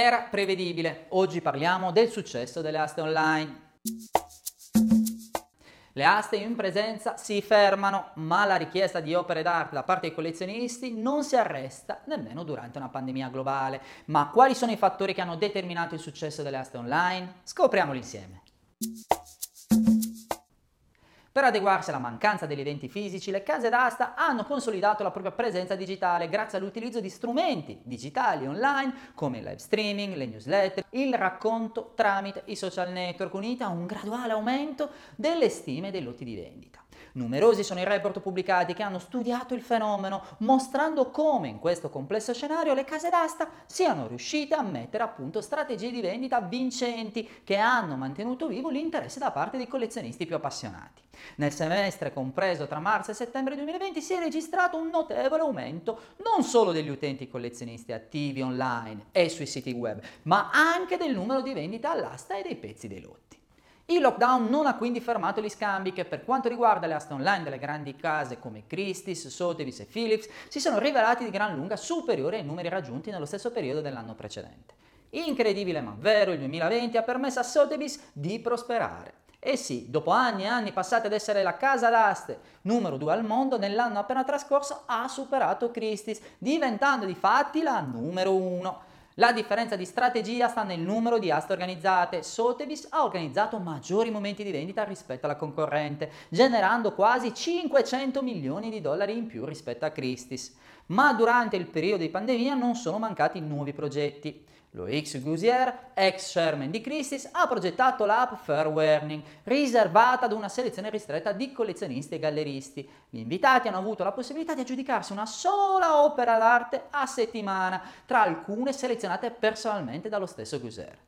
Era prevedibile, oggi parliamo del successo delle aste online. Le aste in presenza si fermano, ma la richiesta di opere d'arte da parte dei collezionisti non si arresta nemmeno durante una pandemia globale. Ma quali sono i fattori che hanno determinato il successo delle aste online? Scopriamoli insieme. Per adeguarsi alla mancanza degli eventi fisici, le case d'asta hanno consolidato la propria presenza digitale grazie all'utilizzo di strumenti digitali online come il live streaming, le newsletter, il racconto tramite i social network, unita a un graduale aumento delle stime dei lotti di vendita. Numerosi sono i report pubblicati che hanno studiato il fenomeno, mostrando come in questo complesso scenario le case d'asta siano riuscite a mettere a punto strategie di vendita vincenti che hanno mantenuto vivo l'interesse da parte dei collezionisti più appassionati. Nel semestre compreso tra marzo e settembre 2020 si è registrato un notevole aumento non solo degli utenti collezionisti attivi online e sui siti web, ma anche del numero di vendita all'asta e dei pezzi dei lotti. Il lockdown non ha quindi fermato gli scambi che per quanto riguarda le aste online delle grandi case come Christie's, Sotheby's e Philips si sono rivelati di gran lunga superiori ai numeri raggiunti nello stesso periodo dell'anno precedente. Incredibile ma vero, il 2020 ha permesso a Sotheby's di prosperare. E sì, dopo anni e anni passati ad essere la casa d'aste numero 2 al mondo, nell'anno appena trascorso ha superato Christie's, diventando di fatti la numero 1. La differenza di strategia sta nel numero di aste organizzate. Sotheby's ha organizzato maggiori momenti di vendita rispetto alla concorrente, generando quasi 500 milioni di dollari in più rispetto a Christie's. Ma durante il periodo di pandemia non sono mancati nuovi progetti. Lo X Gousier, ex chairman di Christie's, ha progettato l'app Fair Warning, riservata ad una selezione ristretta di collezionisti e galleristi. Gli invitati hanno avuto la possibilità di aggiudicarsi una sola opera d'arte a settimana, tra alcune selezionate personalmente dallo stesso Gousier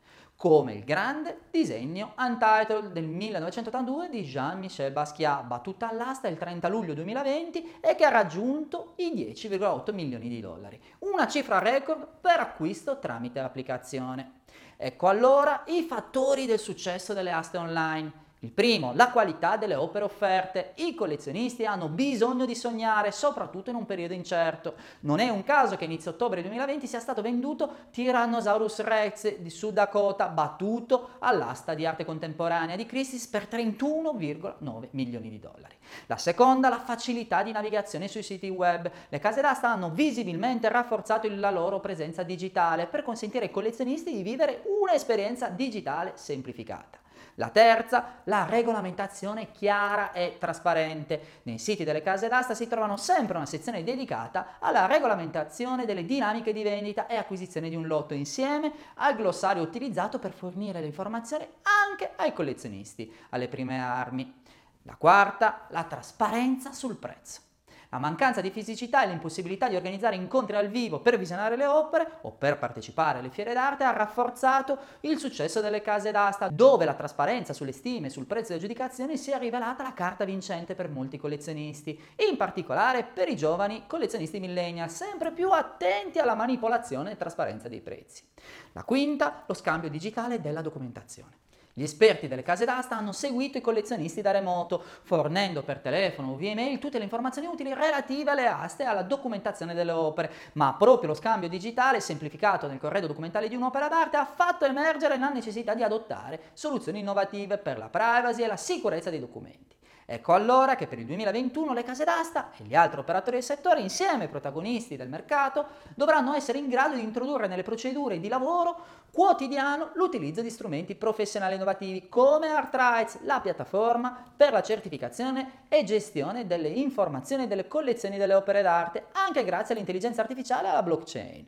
come il grande disegno Untitled del 1982 di Jean-Michel Basquiat, battuta all'asta il 30 luglio 2020 e che ha raggiunto i 10,8 milioni di dollari, una cifra record per acquisto tramite l'applicazione. Ecco allora i fattori del successo delle aste online. Il primo, la qualità delle opere offerte. I collezionisti hanno bisogno di sognare, soprattutto in un periodo incerto. Non è un caso che inizio ottobre 2020 sia stato venduto Tyrannosaurus Rex di Sud Dakota, battuto all'asta di arte contemporanea di Christie's per 31,9 milioni di dollari. La seconda, la facilità di navigazione sui siti web. Le case d'asta hanno visibilmente rafforzato la loro presenza digitale per consentire ai collezionisti di vivere un'esperienza digitale semplificata. La terza, la regolamentazione chiara e trasparente. Nei siti delle case d'asta si trovano sempre una sezione dedicata alla regolamentazione delle dinamiche di vendita e acquisizione di un lotto insieme al glossario utilizzato per fornire le informazioni anche ai collezionisti, alle prime armi. La quarta, la trasparenza sul prezzo. La mancanza di fisicità e l'impossibilità di organizzare incontri al vivo per visionare le opere o per partecipare alle fiere d'arte ha rafforzato il successo delle case d'asta, dove la trasparenza sulle stime e sul prezzo delle aggiudicazioni si è rivelata la carta vincente per molti collezionisti, in particolare per i giovani collezionisti millennial, sempre più attenti alla manipolazione e trasparenza dei prezzi. La quinta, lo scambio digitale della documentazione. Gli esperti delle case d'asta hanno seguito i collezionisti da remoto, fornendo per telefono o via email tutte le informazioni utili relative alle aste e alla documentazione delle opere, ma proprio lo scambio digitale semplificato nel corredo documentale di un'opera d'arte ha fatto emergere la necessità di adottare soluzioni innovative per la privacy e la sicurezza dei documenti. Ecco allora che per il 2021 le case d'asta e gli altri operatori del settore, insieme ai protagonisti del mercato, dovranno essere in grado di introdurre nelle procedure di lavoro quotidiano l'utilizzo di strumenti professionali innovativi come ArtRights, la piattaforma per la certificazione e gestione delle informazioni e delle collezioni delle opere d'arte, anche grazie all'intelligenza artificiale e alla blockchain.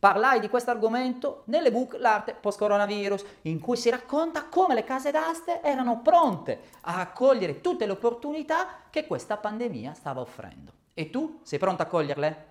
Parlai di questo argomento nell'ebook L'arte post-coronavirus, in cui si racconta come le case d'aste erano pronte a accogliere tutte le opportunità che questa pandemia stava offrendo. E tu sei pronto a coglierle?